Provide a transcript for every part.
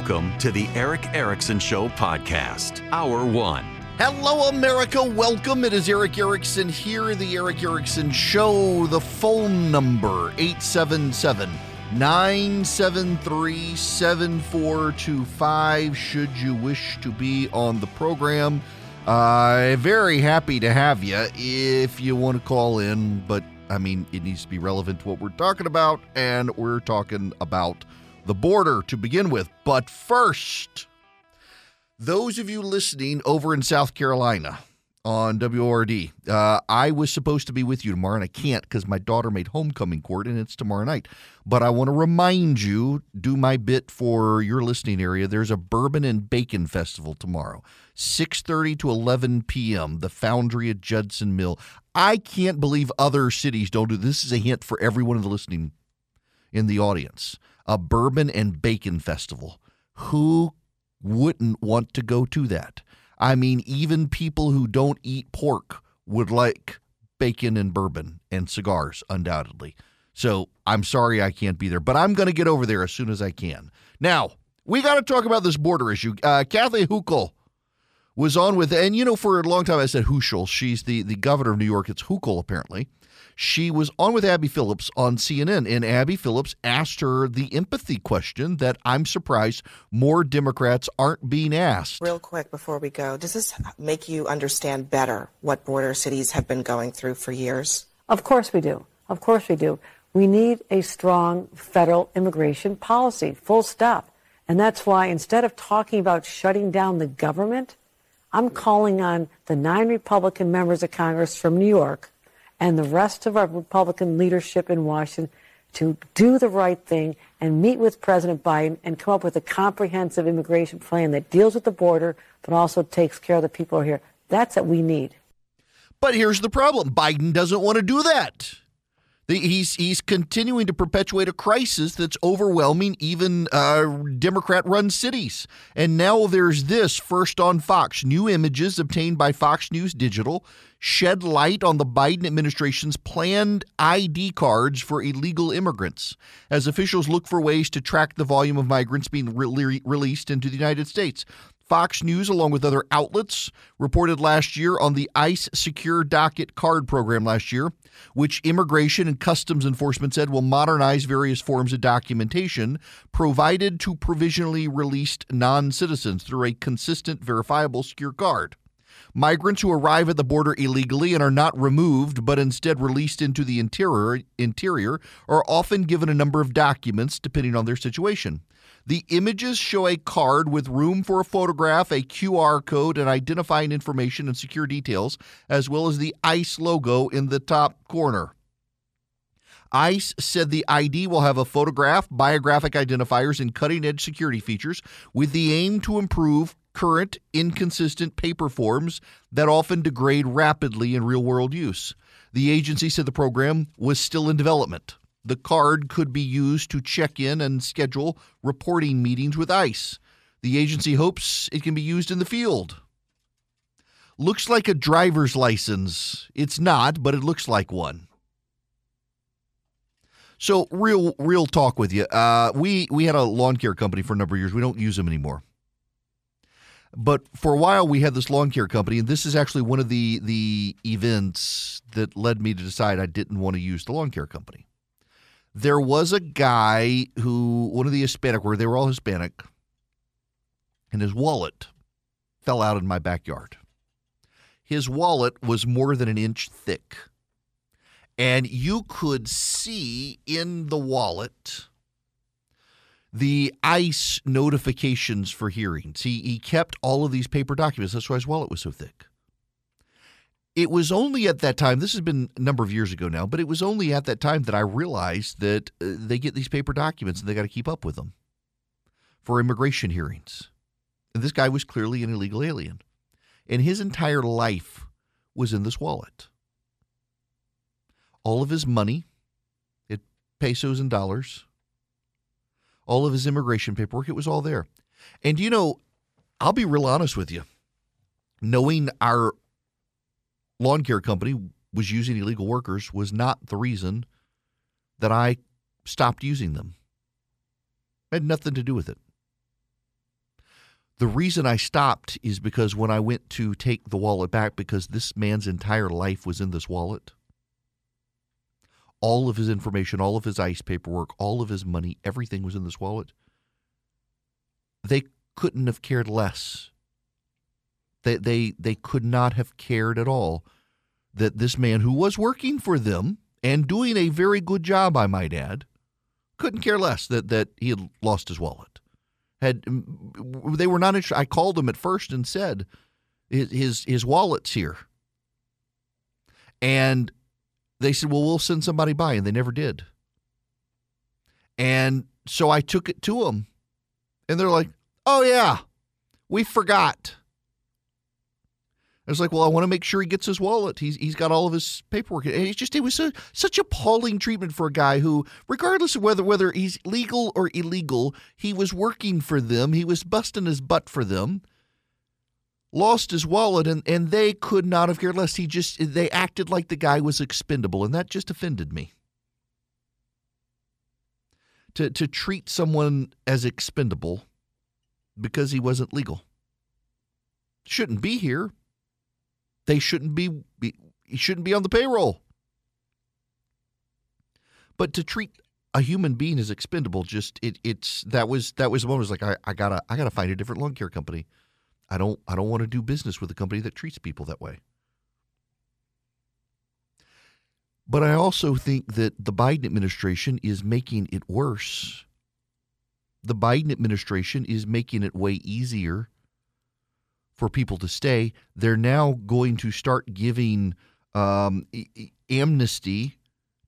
Welcome to the Erick Erickson Show podcast, Hour One. Hello, America. Welcome. It is Erick Erickson here, the Erick Erickson Show. The phone number 877 973 7425. Should you wish to be on the program, uh, very happy to have you if you want to call in, but I mean, it needs to be relevant to what we're talking about, and we're talking about the border to begin with. But first, those of you listening over in South Carolina on WORD, uh, I was supposed to be with you tomorrow, and I can't because my daughter made homecoming court, and it's tomorrow night. But I want to remind you, do my bit for your listening area. There's a bourbon and bacon festival tomorrow, 6:30 to 11 p.m. The Foundry at Judson Mill. I can't believe other cities don't do this. Is a hint for everyone in the listening in the audience. A bourbon and bacon festival. Who wouldn't want to go to that? I mean, even people who don't eat pork would like bacon and bourbon and cigars, undoubtedly. So I'm sorry I can't be there, but I'm going to get over there as soon as I can. Now, we got to talk about this border issue. Uh, Kathy Hochul was on with, and you know, for a long time I said Huschel. She's the, the governor of New York. It's Hochul, apparently. She was on with Abby Phillips on CNN, and Abby Phillips asked her the empathy question that I'm surprised more Democrats aren't being asked. Real quick before we go, does this make you understand better what border cities have been going through for years? Of course we do. Of course we do. We need a strong federal immigration policy, full stop. And that's why instead of talking about shutting down the government, I'm calling on the nine Republican members of Congress from New York and the rest of our Republican leadership in Washington to do the right thing and meet with President Biden and come up with a comprehensive immigration plan that deals with the border but also takes care of the people who are here. That's what we need. But here's the problem Biden doesn't want to do that. He's he's continuing to perpetuate a crisis that's overwhelming even uh, Democrat-run cities. And now there's this first on Fox: new images obtained by Fox News Digital shed light on the Biden administration's planned ID cards for illegal immigrants, as officials look for ways to track the volume of migrants being re- released into the United States. Fox News, along with other outlets, reported last year on the ICE Secure Docket Card program last year, which Immigration and Customs Enforcement said will modernize various forms of documentation provided to provisionally released non citizens through a consistent, verifiable secure card. Migrants who arrive at the border illegally and are not removed but instead released into the interior, interior are often given a number of documents depending on their situation. The images show a card with room for a photograph, a QR code, and identifying information and secure details, as well as the ICE logo in the top corner. ICE said the ID will have a photograph, biographic identifiers, and cutting edge security features with the aim to improve current, inconsistent paper forms that often degrade rapidly in real world use. The agency said the program was still in development. The card could be used to check in and schedule reporting meetings with ICE. The agency hopes it can be used in the field. Looks like a driver's license. It's not, but it looks like one. So real, real talk with you. Uh, we we had a lawn care company for a number of years. We don't use them anymore. But for a while, we had this lawn care company, and this is actually one of the the events that led me to decide I didn't want to use the lawn care company there was a guy who, one of the Hispanic, where they were all Hispanic, and his wallet fell out in my backyard. His wallet was more than an inch thick. And you could see in the wallet the ICE notifications for hearings. He, he kept all of these paper documents. That's why his wallet was so thick it was only at that time, this has been a number of years ago now, but it was only at that time that I realized that uh, they get these paper documents and they got to keep up with them for immigration hearings. And this guy was clearly an illegal alien. And his entire life was in this wallet. All of his money, it pesos and dollars, all of his immigration paperwork, it was all there. And you know, I'll be real honest with you. Knowing our lawn care company was using illegal workers was not the reason that I stopped using them. It had nothing to do with it. The reason I stopped is because when I went to take the wallet back, because this man's entire life was in this wallet, all of his information, all of his ICE paperwork, all of his money, everything was in this wallet. They couldn't have cared less. They, they, they could not have cared at all that this man who was working for them and doing a very good job, I might add, couldn't care less that, that he had lost his wallet had they were not interested. I called him at first and said his his, his wallet's here, and they said, "Well, we'll send somebody by," and they never did. And so I took it to them, and they're like, "Oh yeah, we forgot." I was like, well, I want to make sure he gets his wallet. He's he's got all of his paperwork. And it's just it was a, such appalling treatment for a guy who, regardless of whether whether he's legal or illegal, he was working for them. He was busting his butt for them. Lost his wallet, and and they could not have cared less. He just they acted like the guy was expendable, and that just offended me. To to treat someone as expendable because he wasn't legal shouldn't be here they shouldn't be, be he shouldn't be on the payroll. But to treat a human being as expendable, just it it's that was that was the moment. Was like I, I gotta I gotta find a different lawn care company. I don't I don't want to do business with a company that treats people that way. But I also think that the Biden administration is making it worse. The Biden administration is making it way easier for people to stay. They're now going to start giving um, amnesty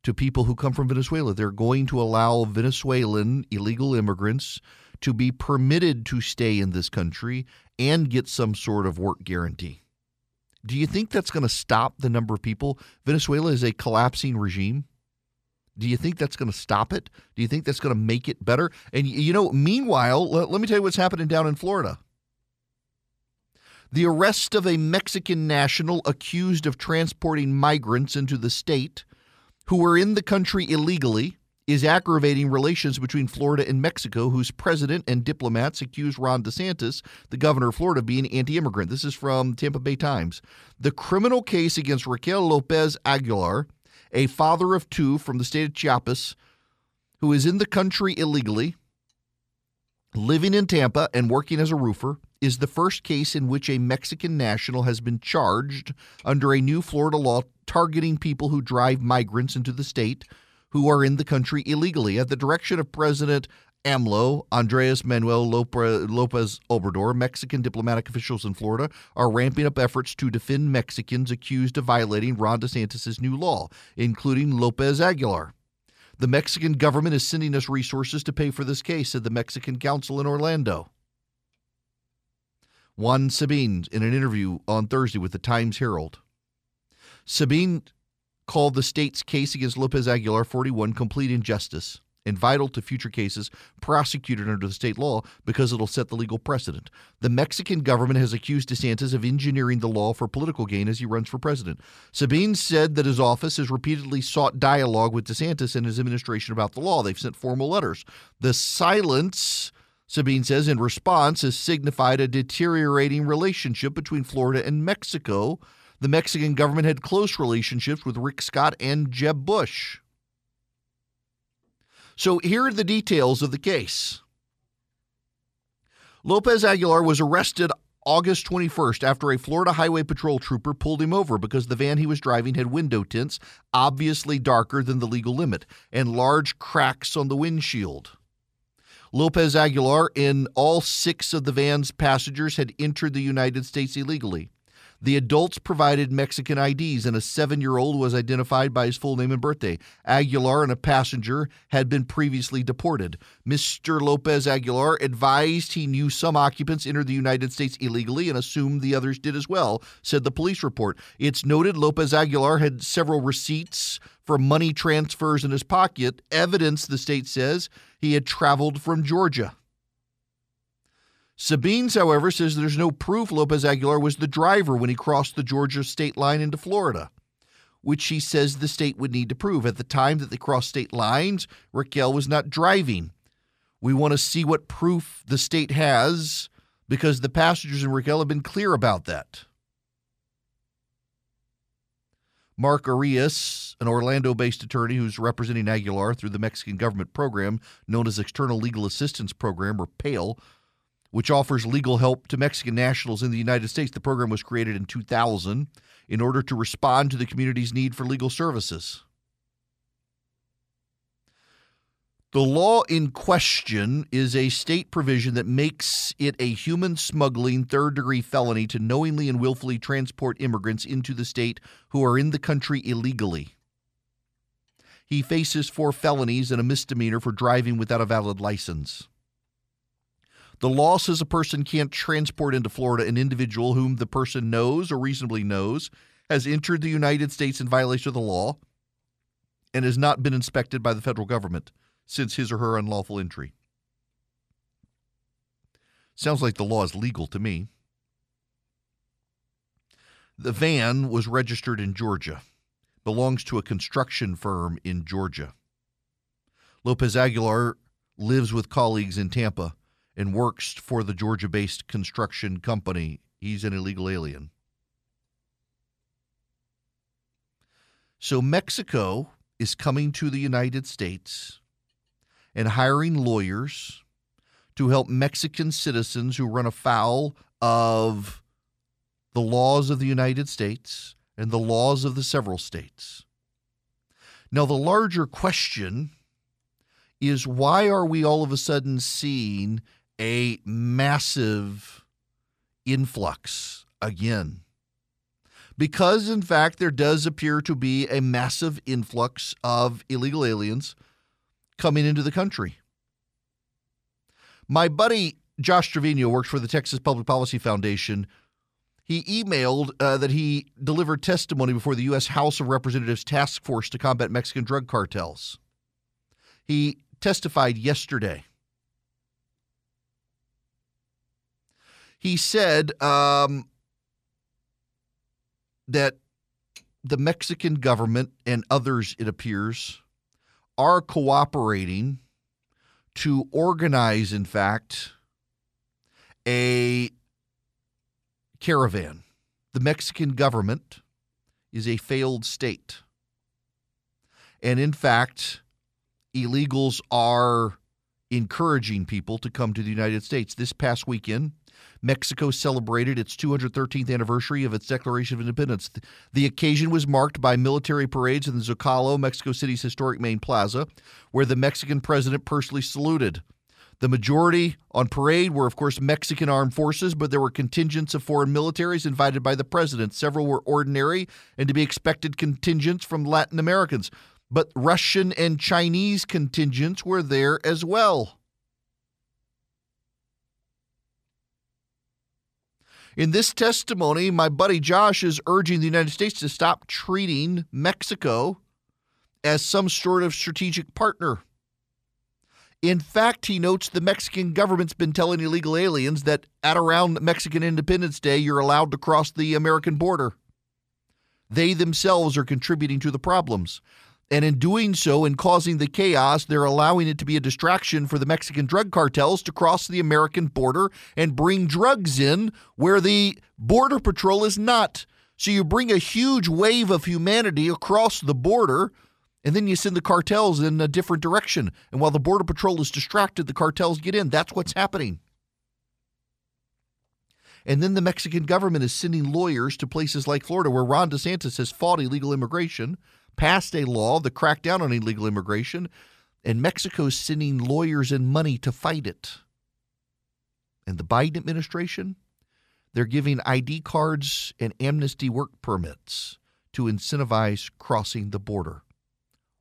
to people who come from Venezuela. They're going to allow Venezuelan illegal immigrants to be permitted to stay in this country and get some sort of work guarantee. Do you think that's going to stop the number of people? Venezuela is a collapsing regime. Do you think that's going to stop it? Do you think that's going to make it better? And you know, meanwhile, let, let me tell you what's happening down in Florida. The arrest of a Mexican national accused of transporting migrants into the state who were in the country illegally is aggravating relations between Florida and Mexico, whose president and diplomats accuse Ron DeSantis, the governor of Florida, being anti immigrant. This is from Tampa Bay Times. The criminal case against Raquel Lopez Aguilar, a father of two from the state of Chiapas, who is in the country illegally, living in Tampa and working as a roofer, is the first case in which a Mexican national has been charged under a new Florida law targeting people who drive migrants into the state who are in the country illegally. At the direction of President AMLO, Andres Manuel Lopez Obrador, Mexican diplomatic officials in Florida are ramping up efforts to defend Mexicans accused of violating Ron DeSantis' new law, including Lopez Aguilar. The Mexican government is sending us resources to pay for this case, said the Mexican consul in Orlando. Juan Sabines in an interview on Thursday with the Times Herald. Sabines called the state's case against Lopez Aguilar 41 complete injustice and vital to future cases prosecuted under the state law because it'll set the legal precedent. The Mexican government has accused DeSantis of engineering the law for political gain as he runs for president. Sabines said that his office has repeatedly sought dialogue with DeSantis and his administration about the law. They've sent formal letters. The silence Sabines says in response has signified a deteriorating relationship between Florida and Mexico. The Mexican government had close relationships with Rick Scott and Jeb Bush. So here are the details of the case. Lopez Aguilar was arrested August 21st after a Florida Highway Patrol trooper pulled him over because the van he was driving had window tints obviously darker than the legal limit and large cracks on the windshield. Lopez Aguilar and all six of the van's passengers had entered the United States illegally. The adults provided Mexican IDs, and a seven year old was identified by his full name and birthday. Aguilar and a passenger had been previously deported. Mr. Lopez Aguilar advised he knew some occupants entered the United States illegally and assumed the others did as well, said the police report. It's noted Lopez Aguilar had several receipts for money transfers in his pocket, evidence, the state says, he had traveled from Georgia. Sabines, however, says there's no proof Lopez Aguilar was the driver when he crossed the Georgia state line into Florida, which she says the state would need to prove. At the time that they crossed state lines, Raquel was not driving. We want to see what proof the state has because the passengers in Raquel have been clear about that. Mark Arias, an Orlando based attorney who's representing Aguilar through the Mexican government program known as External Legal Assistance Program, or PALE, which offers legal help to Mexican nationals in the United States. The program was created in 2000 in order to respond to the community's need for legal services. The law in question is a state provision that makes it a human smuggling third degree felony to knowingly and willfully transport immigrants into the state who are in the country illegally. He faces four felonies and a misdemeanor for driving without a valid license. The law says a person can't transport into Florida an individual whom the person knows or reasonably knows has entered the United States in violation of the law and has not been inspected by the federal government since his or her unlawful entry. Sounds like the law is legal to me. The van was registered in Georgia, belongs to a construction firm in Georgia. Lopez Aguilar lives with colleagues in Tampa and works for the Georgia based construction company. He's an illegal alien. So Mexico is coming to the United States and hiring lawyers to help Mexican citizens who run afoul of the laws of the United States and the laws of the several states. Now, the larger question is why are we all of a sudden seeing a massive influx again? Because, in fact, there does appear to be a massive influx of illegal aliens coming into the country. My buddy Josh Trevino works for the Texas Public Policy Foundation. He emailed uh, that he delivered testimony before the U.S. House of Representatives Task Force to Combat Mexican Drug Cartels. He testified yesterday. He said um, that the Mexican government and others, it appears, are cooperating to organize, in fact, a caravan. The Mexican government is a failed state. And in fact, illegals are encouraging people to come to the United States. This past weekend, Mexico celebrated its 213th anniversary of its Declaration of Independence. The occasion was marked by military parades in the Zocalo, Mexico City's historic main plaza, where the Mexican president personally saluted. The majority on parade were, of course, Mexican armed forces, but there were contingents of foreign militaries invited by the president. Several were ordinary and to be expected contingents from Latin Americans, but Russian and Chinese contingents were there as well. In this testimony, my buddy Josh is urging the United States to stop treating Mexico as some sort of strategic partner. In fact, he notes the Mexican government's been telling illegal aliens that at around Mexican Independence Day, you're allowed to cross the American border. They themselves are contributing to the problems. And in doing so and causing the chaos, they're allowing it to be a distraction for the Mexican drug cartels to cross the American border and bring drugs in where the Border Patrol is not. So you bring a huge wave of humanity across the border, and then you send the cartels in a different direction. And while the Border Patrol is distracted, the cartels get in. That's what's happening. And then the Mexican government is sending lawyers to places like Florida, where Ron DeSantis has fought illegal immigration passed a law that cracked down on illegal immigration, and Mexico's sending lawyers and money to fight it. And the Biden administration, they're giving ID cards and amnesty work permits to incentivize crossing the border.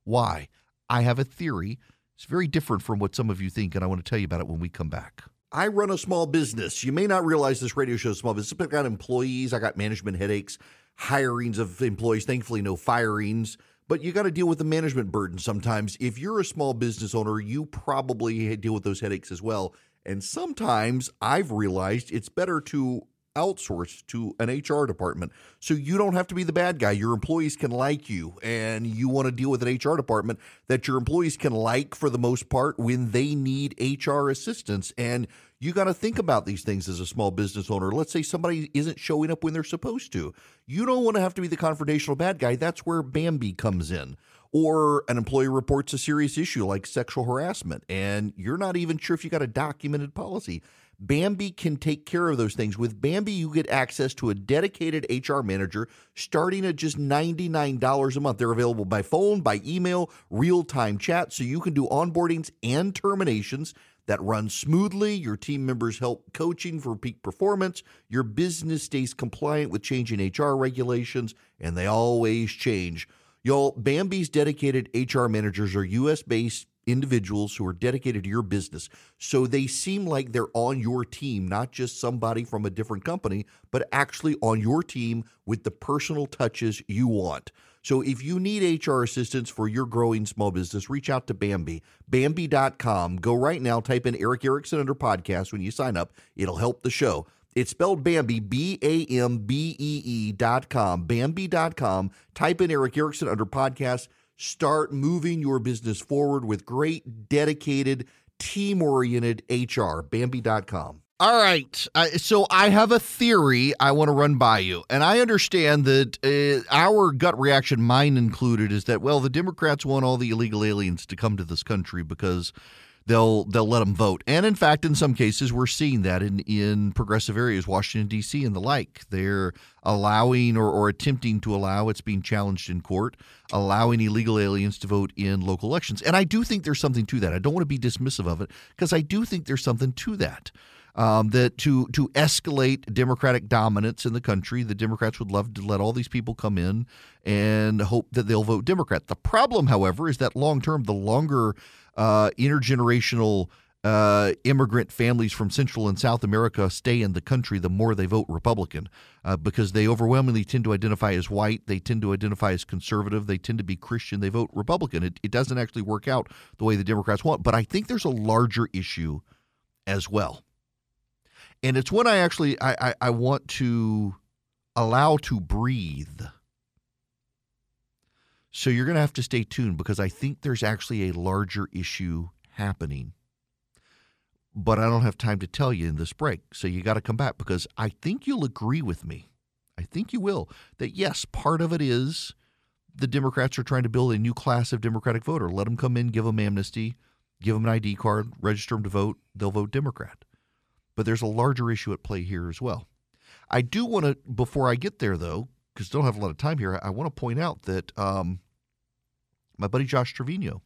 Why? I have a theory. It's very different from what some of you think, and I want to tell you about it when we come back. I run a small business. You may not realize this radio show is small business. I got employees, I got management headaches hirings of employees, thankfully, no firings. But you got to deal with the management burden sometimes. If you're a small business owner, you probably deal with those headaches as well. And sometimes I've realized it's better to outsource to an HR department. So you don't have to be the bad guy. Your employees can like you, and you want to deal with an HR department that your employees can like for the most part when they need HR assistance. And You got to think about these things as a small business owner. Let's say somebody isn't showing up when they're supposed to. You don't want to have to be the confrontational bad guy. That's where Bambee comes in. Or an employee reports a serious issue like sexual harassment, and you're not even sure if you got a documented policy. Bambee can take care of those things. With Bambee, you get access to a dedicated HR manager starting at just $99 a month. They're available by phone, by email, real time chat, so you can do onboardings and terminations that run smoothly. Your team members help coaching for peak performance. Your business stays compliant with changing HR regulations, and they always change. Y'all, Bambee's dedicated HR managers are US based individuals who are dedicated to your business. So they seem like they're on your team, not just somebody from a different company, but actually on your team with the personal touches you want. So if you need HR assistance for your growing small business, reach out to Bambee. Bambee.com. Go right now, type in Erick Erickson under podcast when you sign up. It'll help the show. It's spelled Bambee, B A M B E E dot com, Bambee.com. Type in Erick Erickson under podcast. Start moving your business forward with great, dedicated, team oriented HR. Bambee.com. All right. Uh, so I have a theory I want to run by you. And I understand that uh, our gut reaction, mine included, is that, well, the Democrats want all the illegal aliens to come to this country because they'll they'll let them vote. And in fact, in some cases, we're seeing that in in progressive areas, Washington D.C. and the like. They're allowing or, or attempting to allow it's being challenged in court, allowing illegal aliens to vote in local elections. And I do think there's something to that. I don't want to be dismissive of it because I do think there's something to that um, that to to escalate Democratic dominance in the country, the Democrats would love to let all these people come in and hope that they'll vote Democrat. The problem, however, is that long term, the longer uh, intergenerational uh, immigrant families from Central and South America stay in the country, the more they vote Republican uh, because they overwhelmingly tend to identify as white. They tend to identify as conservative. They tend to be Christian. They vote Republican. It, it doesn't actually work out the way the Democrats want. But I think there's a larger issue as well and it's one I actually I, I, I want to allow to breathe. So you're going to have to stay tuned because I think there's actually a larger issue happening. But I don't have time to tell you in this break. So you got to come back because I think you'll agree with me. I think you will that yes, part of it is the Democrats are trying to build a new class of Democratic voter. Let them come in, give them amnesty, give them an ID card, register them to vote. They'll vote Democrat but there's a larger issue at play here as well. I do want to, before I get there though, because don't have a lot of time here, I want to point out that um, my buddy Josh Trevino,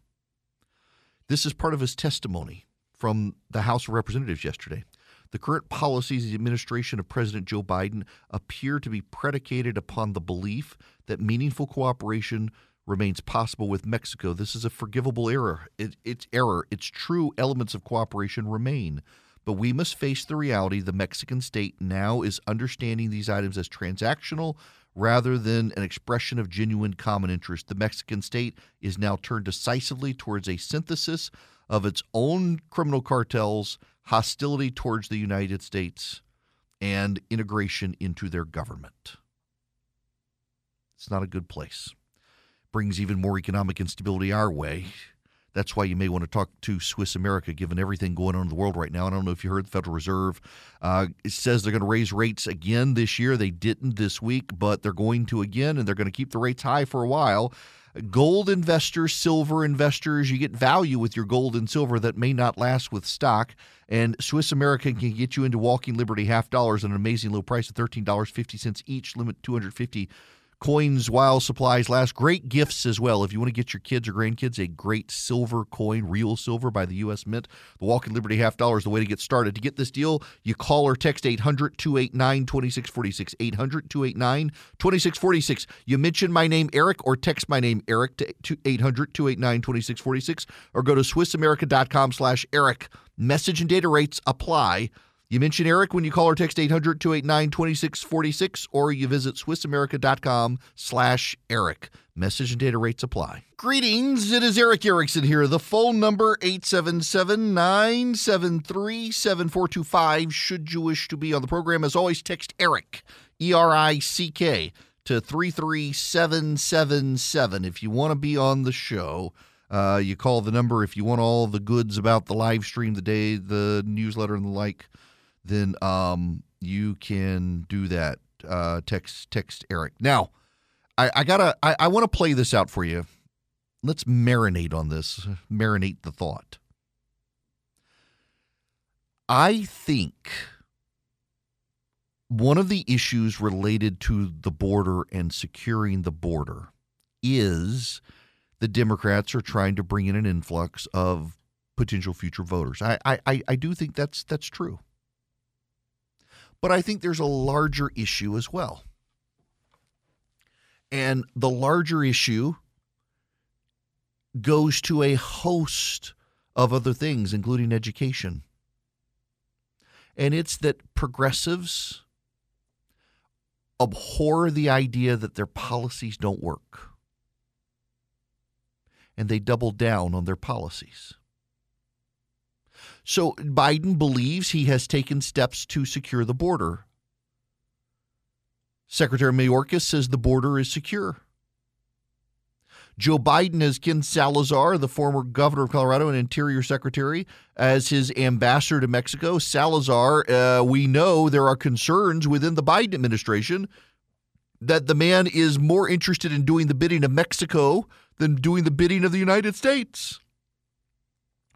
this is part of his testimony from the House of Representatives yesterday. The current policies of the administration of President Joe Biden appear to be predicated upon the belief that meaningful cooperation remains possible with Mexico. This is a forgivable error. It, it's error. Its true elements of cooperation remain. But we must face the reality the Mexican state now is understanding these items as transactional rather than an expression of genuine common interest. The Mexican state is now turned decisively towards a synthesis of its own criminal cartels, hostility towards the United States, and integration into their government. It's not a good place. Brings even more economic instability our way. That's why you may want to talk to Swiss America, given everything going on in the world right now. I don't know if you heard the Federal Reserve. Uh, it says they're going to raise rates again this year. They didn't this week, but they're going to again, and they're going to keep the rates high for a while. Gold investors, silver investors, you get value with your gold and silver that may not last with stock. And Swiss American can get you into Walking Liberty half dollars at an amazing low price of $13.50 each, limit 250 coins while supplies last. Great gifts as well. If you want to get your kids or grandkids a great silver coin, real silver by the U.S. Mint, the Walking Liberty half dollar is the way to get started. To get this deal, you call or text 800 289 2646. 800 289 2646. You mention my name, Eric, or text my name, Eric, to 800 289 2646, or go to SwissAmerica.com slash Eric. Message and data rates apply. You mention Eric when you call or text 800 289 2646, or you visit SwissAmerica.com slash Eric. Message and data rates apply. Greetings, it is Erick Erickson here. The phone number 877 973 7425. Should you wish to be on the program, as always, text ERICK, E R I C K, to 33777. If you want to be on the show, Uh, you call the number if you want all the goods about the live stream, the day, the newsletter, and the like. Then um, you can do that. Uh, text text Eric. Now, I, I gotta. I, I want to play this out for you. Let's marinate on this. Marinate the thought. I think one of the issues related to the border and securing the border is the Democrats are trying to bring in an influx of potential future voters. I, I, I do think that's that's true. But I think there's a larger issue as well. And the larger issue goes to a host of other things, including education. And it's that progressives abhor the idea that their policies don't work and they double down on their policies. So Biden believes he has taken steps to secure the border. Secretary Mayorkas says the border is secure. Joe Biden has Ken Salazar, the former governor of Colorado and Interior Secretary, as his ambassador to Mexico. Salazar, uh, we know there are concerns within the Biden administration that the man is more interested in doing the bidding of Mexico than doing the bidding of the United States.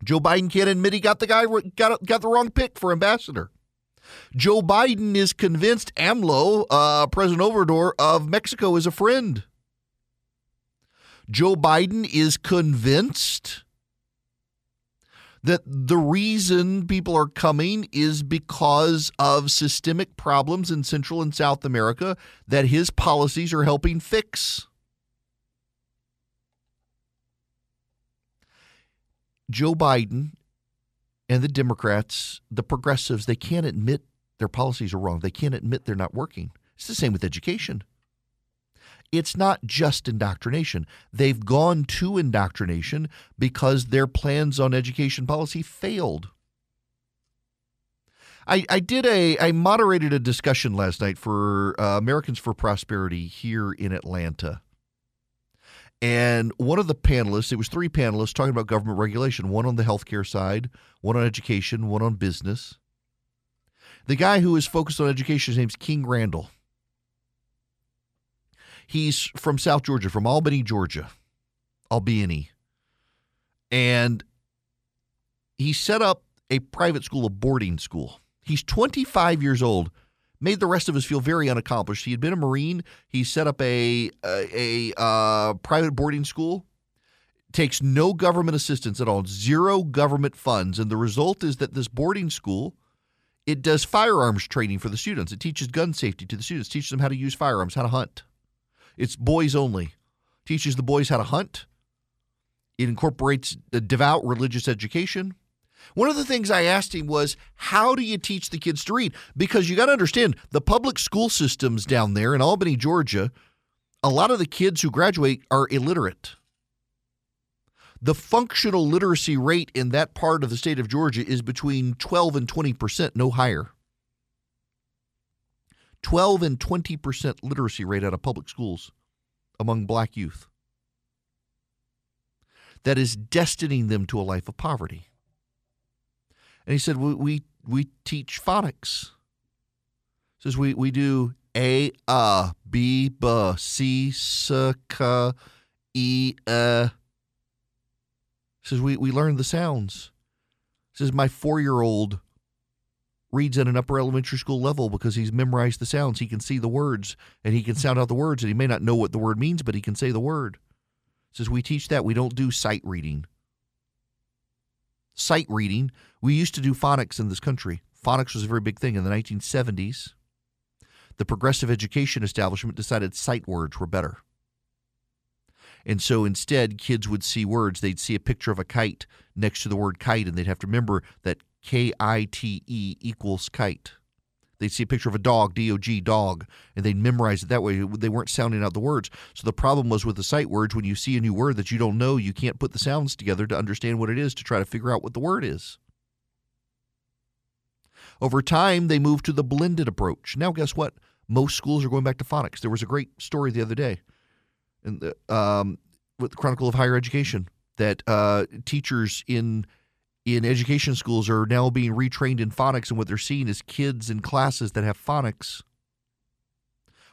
Joe Biden can't admit he got the guy got got the wrong pick for ambassador. Joe Biden is convinced AMLO, uh, President Obrador of Mexico, is a friend. Joe Biden is convinced that the reason people are coming is because of systemic problems in Central and South America that his policies are helping fix. Joe Biden and the Democrats, the progressives, they can't admit their policies are wrong. They can't admit they're not working. It's the same with education. It's not just indoctrination. They've gone to indoctrination because their plans on education policy failed. I, I did a I moderated a discussion last night for uh, Americans for Prosperity here in Atlanta. And one of the panelists, it was three panelists talking about government regulation, one on the healthcare side, one on education, one on business. The guy who is focused on education, his name's King Randall. He's from South Georgia, from Albany, Georgia. Albany. And he set up a private school, a boarding school. He's 25 years old made the rest of us feel very unaccomplished. He had been a Marine. He set up a a, a uh, private boarding school. Takes no government assistance at all, zero government funds, and the result is that this boarding school it does firearms training for the students. It teaches gun safety to the students, teaches them how to use firearms, how to hunt. It's boys only. Teaches the boys how to hunt. It incorporates devout religious education. One of the things I asked him was, How do you teach the kids to read? Because you got to understand the public school systems down there in Albany, Georgia, a lot of the kids who graduate are illiterate. The functional literacy rate in that part of the state of Georgia is between 12 and 20 percent, no higher. 12 and 20 percent literacy rate out of public schools among black youth. That is destining them to a life of poverty. And he said, we, we, we teach phonics. Says we, we do A, A, B, B, C, S, K, E, uh. Says we, we learn the sounds. Says my four year old reads at an upper elementary school level because he's memorized the sounds. He can see the words and he can sound out the words and he may not know what the word means, but he can say the word. Says we teach that. We don't do sight reading sight reading. We used to do phonics in this country. Phonics was a very big thing in the 1970s. The progressive education establishment decided sight words were better. And so instead, kids would see words. They'd see a picture of a kite next to the word kite, and they'd have to remember that K I T E equals kite. They'd see a picture of a dog, D O G, dog, and they'd memorize it that way. They weren't sounding out the words. So the problem was with the sight words when you see a new word that you don't know, you can't put the sounds together to understand what it is to try to figure out what the word is. Over time, they moved to the blended approach. Now, guess what? Most schools are going back to phonics. There was a great story the other day in the, um, with the Chronicle of Higher Education. that uh, teachers in in education schools are now being retrained in phonics, and what they're seeing is kids in classes that have phonics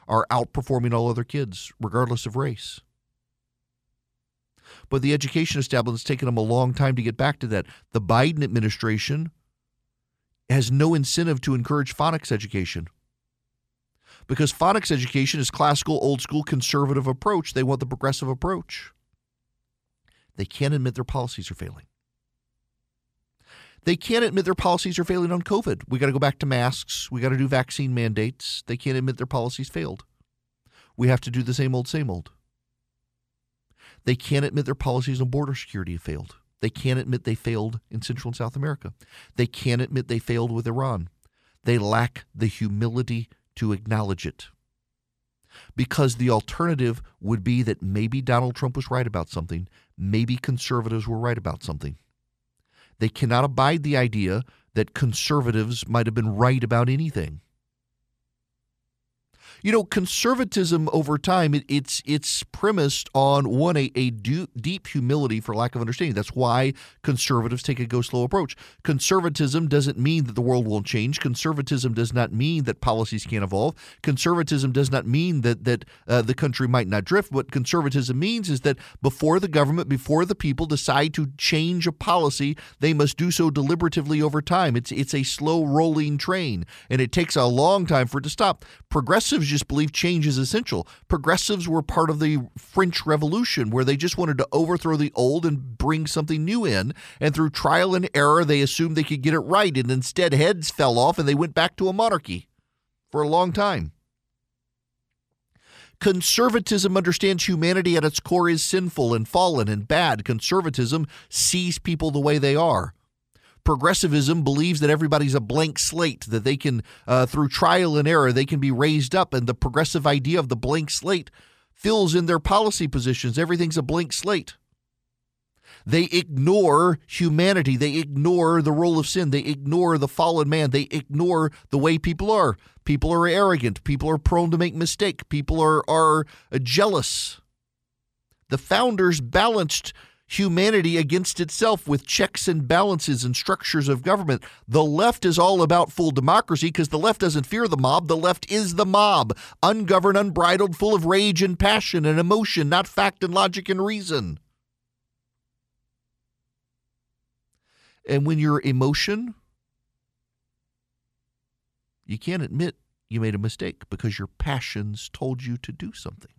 are outperforming all other kids, regardless of race. But the education establishment has taken them a long time to get back to that. The Biden administration has no incentive to encourage phonics education because phonics education is classical, old school, conservative approach. They want the progressive approach. They can't admit their policies are failing. They can't admit their policies are failing on COVID. We got to go back to masks. We got to do vaccine mandates. They can't admit their policies failed. We have to do the same old, same old. They can't admit their policies on border security have failed. They can't admit they failed in Central and South America. They can't admit they failed with Iran. They lack the humility to acknowledge it. Because the alternative would be that maybe Donald Trump was right about something, maybe conservatives were right about something. They cannot abide the idea that conservatives might have been right about anything. You know, conservatism over time it, it's it's premised on one a, a deep humility for lack of understanding. That's why conservatives take a go slow approach. Conservatism doesn't mean that the world won't change. Conservatism does not mean that policies can't evolve. Conservatism does not mean that that uh, the country might not drift. What conservatism means is that before the government, before the people decide to change a policy, they must do so deliberatively over time. It's it's a slow rolling train, and it takes a long time for it to stop. Progressives just believe change is essential. Progressives were part of the French Revolution, where they just wanted to overthrow the old and bring something new in. And through trial and error, they assumed they could get it right. And instead, heads fell off and they went back to a monarchy for a long time. Conservatism understands humanity at its core is sinful and fallen and bad. Conservatism sees people the way they are progressivism believes that everybody's a blank slate, that they can, uh, through trial and error, they can be raised up. And the progressive idea of the blank slate fills in their policy positions. Everything's a blank slate. They ignore humanity. They ignore the role of sin. They ignore the fallen man. They ignore the way people are. People are arrogant. People are prone to make mistake. People are are jealous. The founders balanced humanity against itself with checks and balances and structures of government. The left is all about full democracy because the left doesn't fear the mob. The left is the mob, ungoverned, unbridled, full of rage and passion and emotion, not fact and logic and reason. And when you're emotion, you can't admit you made a mistake because your passions told you to do something.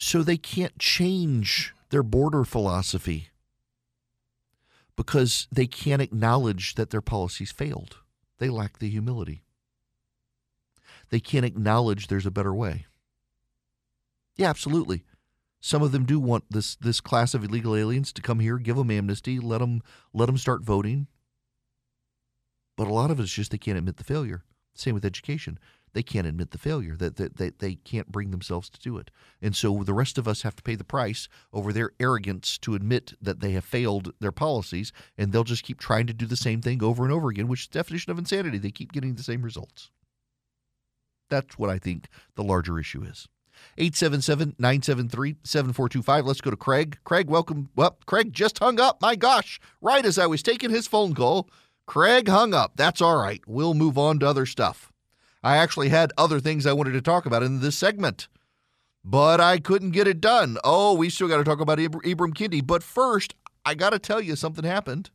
So they can't change their border philosophy because they can't acknowledge that their policies failed. They lack the humility. They can't acknowledge there's a better way. Yeah, absolutely. Some of them do want this this class of illegal aliens to come here, give them amnesty, let them let them start voting. But a lot of it's just they can't admit the failure. Same with education they can't admit the failure that, that, that they can't bring themselves to do it. And so the rest of us have to pay the price over their arrogance to admit that they have failed their policies and they'll just keep trying to do the same thing over and over again which is the definition of insanity. They keep getting the same results. That's what i think the larger issue is. 877-973-7425 let's go to craig. Craig welcome well craig just hung up. My gosh. Right as i was taking his phone call craig hung up. That's all right. We'll move on to other stuff I actually had other things I wanted to talk about in this segment, but I couldn't get it done. Oh, we still got to talk about Ibram Kendi. But first, I got to tell you something happened.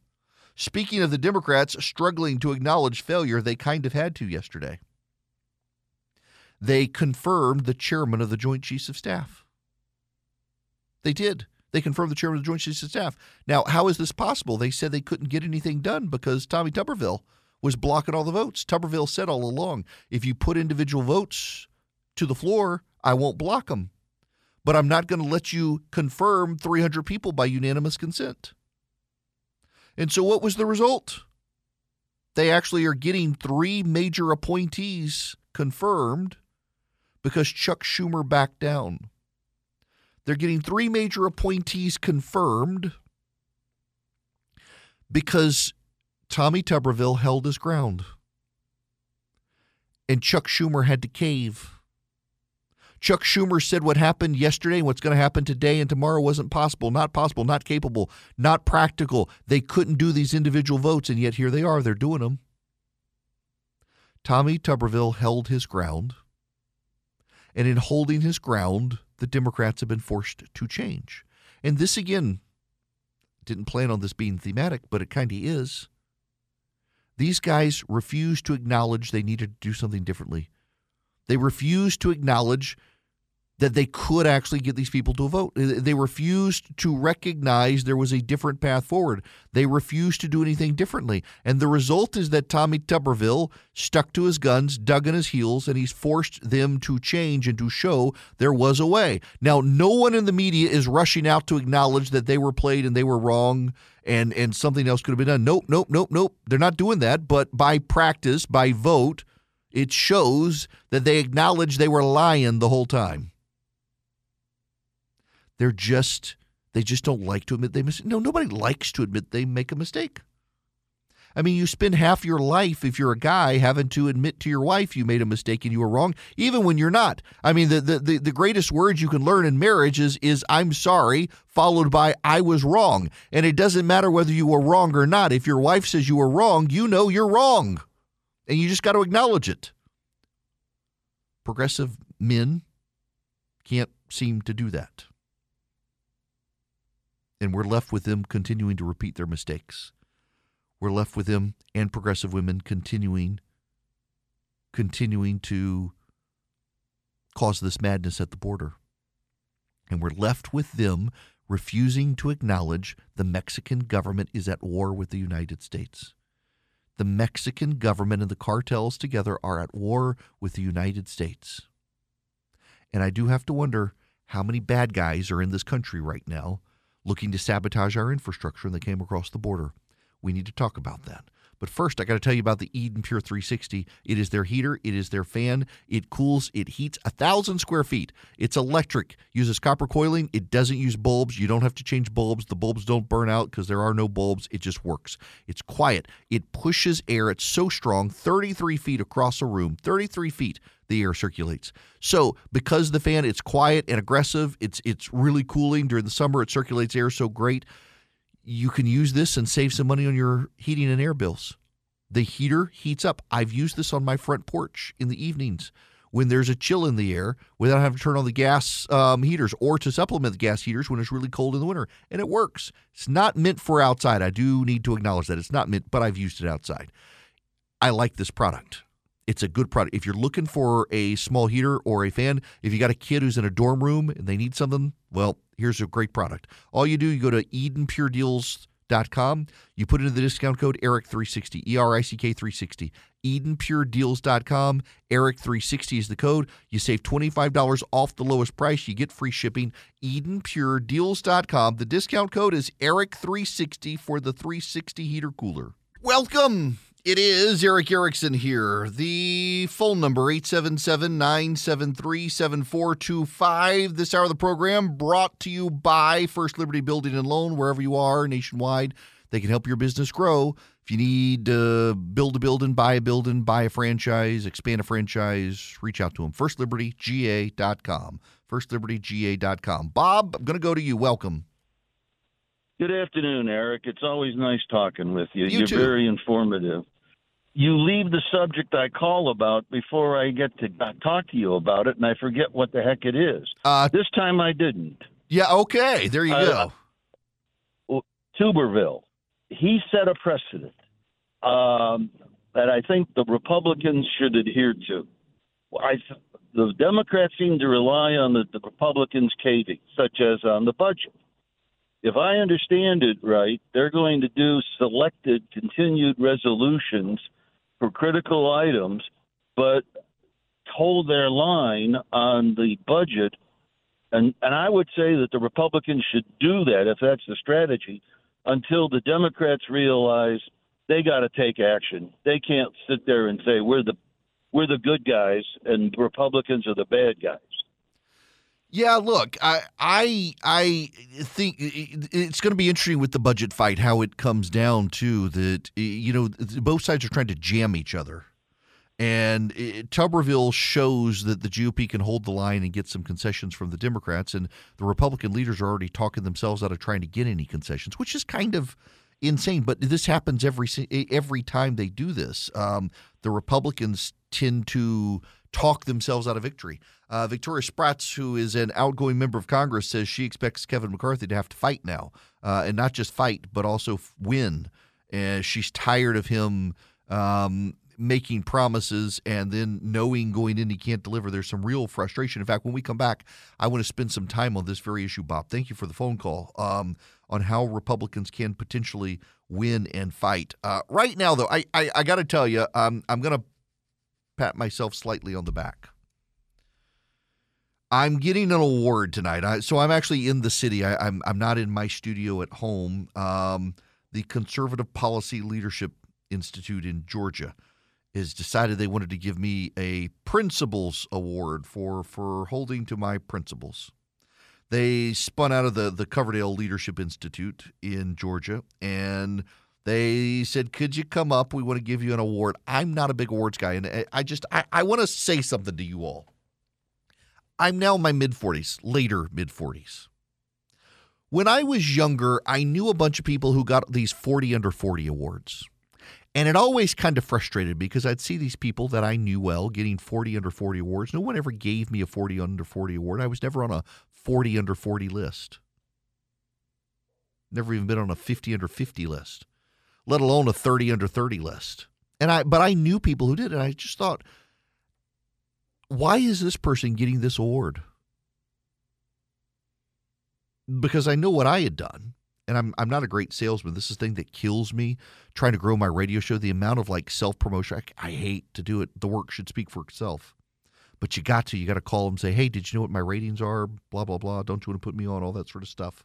Speaking of the Democrats struggling to acknowledge failure, they kind of had to yesterday. They confirmed the chairman of the Joint Chiefs of Staff. They did. They confirmed the chairman of the Joint Chiefs of Staff. Now, how is this possible? They said they couldn't get anything done because Tommy Tuberville was blocking all the votes. Tuberville said all along, if you put individual votes to the floor, I won't block them. But I'm not going to let you confirm 300 people by unanimous consent. And so what was the result? They actually are getting three major appointees confirmed because Chuck Schumer backed down. They're getting three major appointees confirmed because Tommy Tuberville held his ground. And Chuck Schumer had to cave. Chuck Schumer said what happened yesterday and what's going to happen today and tomorrow wasn't possible, not possible, not capable, not practical. They couldn't do these individual votes, and yet here they are. They're doing them. Tommy Tuberville held his ground. And in holding his ground, the Democrats have been forced to change. And this, again, didn't plan on this being thematic, but it kind of is. These guys refuse to acknowledge they needed to do something differently. They refuse to acknowledge that they could actually get these people to vote. They refused to recognize there was a different path forward. They refused to do anything differently. And the result is that Tommy Tuberville stuck to his guns, dug in his heels, and he's forced them to change and to show there was a way. Now, no one in the media is rushing out to acknowledge that they were played and they were wrong and, and something else could have been done. Nope, nope, nope, nope. They're not doing that. But by practice, by vote, it shows that they acknowledge they were lying the whole time. They're just they just don't like to admit they miss. No, nobody likes to admit they make a mistake. I mean, you spend half your life, if you're a guy, having to admit to your wife you made a mistake and you were wrong, even when you're not. I mean, the, the, the, the, greatest words you can learn in marriage is, is I'm sorry, followed by I was wrong. And it doesn't matter whether you were wrong or not. If your wife says you were wrong, you know you're wrong. And you just got to acknowledge it. Progressive men can't seem to do that and we're left with them continuing to repeat their mistakes. We're left with them and progressive women continuing continuing to cause this madness at the border. And we're left with them refusing to acknowledge the Mexican government is at war with the United States. The Mexican government and the cartels together are at war with the United States. And I do have to wonder how many bad guys are in this country right now looking to sabotage our infrastructure and they came across the border. We need to talk about that. But first, I got to tell you about the Eden Pure 360. It is their heater, it is their fan. It cools, it heats a thousand square feet. It's electric, uses copper coiling. It doesn't use bulbs. You don't have to change bulbs. The bulbs don't burn out because there are no bulbs. It just works. It's quiet. It pushes air. It's so strong, 33 feet across a room, 33 feet the air circulates. So because the fan it's quiet and aggressive, it's it's really cooling during the summer. It circulates air so great. You can use this and save some money on your heating and air bills. The heater heats up. I've used this on my front porch in the evenings when there's a chill in the air without having to turn on the gas um, heaters or to supplement the gas heaters when it's really cold in the winter. And it works. It's not meant for outside. I do need to acknowledge that it's not meant, but I've used it outside. I like this product. It's a good product. If you're looking for a small heater or a fan, if you got a kid who's in a dorm room and they need something, well, here's a great product. All you do, you go to EdenPureDeals.com. You put in the discount code ERICK360, E R I C K 360. EdenPureDeals.com. ERICK360 is the code. You save $25 off the lowest price. You get free shipping. EdenPureDeals.com. The discount code is ERICK360 for the 360 heater cooler. Welcome it is Erick Erickson here. The phone number 877-973-7425. This hour of the program brought to you by First Liberty Building and Loan wherever you are nationwide. They can help your business grow. If you need to build a building, buy a building, buy a franchise, expand a franchise, reach out to them. FirstLibertyGA.com. FirstLibertyGA.com. Bob, I'm going to go to you. Welcome. Good afternoon, Eric. It's always nice talking with you. You You're too. very informative you leave the subject I call about before I get to talk to you about it, and I forget what the heck it is. Uh, this time I didn't. Yeah, okay. There you uh, go. Tuberville, he set a precedent um, that I think the Republicans should adhere to. I, the Democrats seem to rely on the, the Republicans caving, such as on the budget. If I understand it right, they're going to do selected continued resolutions – for critical items, but hold their line on the budget. And, and I would say that the Republicans should do that if that's the strategy until the Democrats realize they got to take action. They can't sit there and say we're the we're the good guys and Republicans are the bad guys. Yeah, look, I I I think it's going to be interesting with the budget fight how it comes down to that. You know, both sides are trying to jam each other, And it, Tuberville shows that the GOP can hold the line and get some concessions from the Democrats, and the Republican leaders are already talking themselves out of trying to get any concessions, which is kind of insane. But this happens every every time they do this. Um, the Republicans tend to talk themselves out of victory. Uh, Victoria Spartz, who is an outgoing member of Congress, says she expects Kevin McCarthy to have to fight now, uh, and not just fight, but also win. And she's tired of him um, making promises and then knowing going in he can't deliver. There's some real frustration. In fact, when we come back, I want to spend some time on this very issue, Bob. Thank you for the phone call um, on how Republicans can potentially win and fight. Uh, right now, though, I I, I got to tell you, um, I'm going to pat myself slightly on the back. I'm getting an award tonight. I, so I'm actually in the city. I, am I'm, I'm not in my studio at home. Um, the Conservative Policy Leadership Institute in Georgia has decided they wanted to give me a principles award for for holding to my principles. They spun out of the the Coverdell Leadership Institute in Georgia and they said, "Could you come up? We want to give you an award." I'm not a big awards guy, and eh, I just I, I want to say something to you all. I'm now in my mid 40s, later mid 40s. When I was younger, I knew a bunch of people who got these 40 under 40 awards. And it always kind of frustrated me because I'd see these people that I knew well getting 40 under 40 awards. No one ever gave me a 40 under 40 award. I was never on a 40 under 40 list. Never even been on a 50 under 50 list, let alone a 30 under 30 list. And I but I knew people who did and I just thought why is this person getting this award? Because I know what I had done. And I'm I'm not a great salesman. This is the thing that kills me trying to grow my radio show. The amount of like self promotion, I, I, hate to do it. The work should speak for itself. But you got to. You got to call them, say, hey, did you know what my ratings are? Blah blah blah. Don't you want to put me on all that sort of stuff?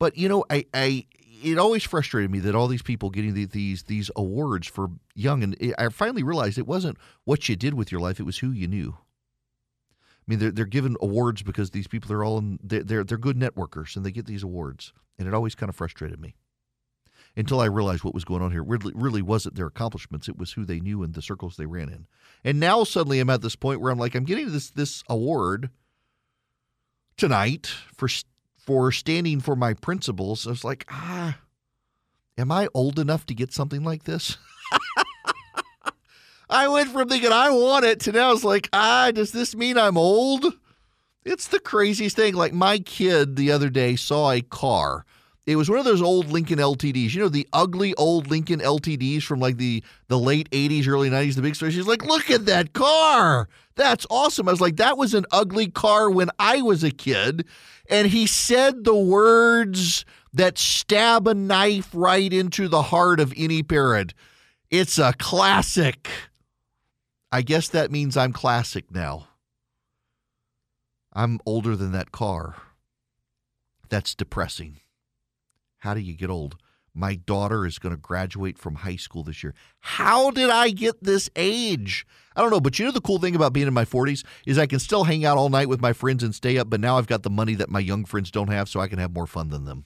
But you know, I, I it always frustrated me that all these people getting the, these these awards for young, and I finally realized it wasn't what you did with your life; it was who you knew. I mean, they're they're given awards because these people are all in, they're, they're they're good networkers, and they get these awards, and it always kind of frustrated me until I realized what was going on here. Really, really wasn't their accomplishments; it was who they knew and the circles they ran in. And now suddenly, I'm at this point where I'm like, I'm getting this this award tonight for for standing for my principles. I was like, ah, am I old enough to get something like this? I went from thinking I want it to now I was like, ah, does this mean I'm old? It's the craziest thing. Like my kid the other day saw a car. It was one of those old Lincoln LTDs. You know, the ugly old Lincoln LTDs from like the, the late 80s, early 90s, the big story. She's like, look at that car. That's awesome. I was like, that was an ugly car when I was a kid and he said the words that stab a knife right into the heart of any parent. It's a classic. I guess that means I'm classic now. I'm older than that car. That's depressing. How do you get old? My daughter is going to graduate from high school this year. How did I get this age? I don't know, but you know the cool thing about being in my 40s is I can still hang out all night with my friends and stay up, but now I've got the money that my young friends don't have, so I can have more fun than them.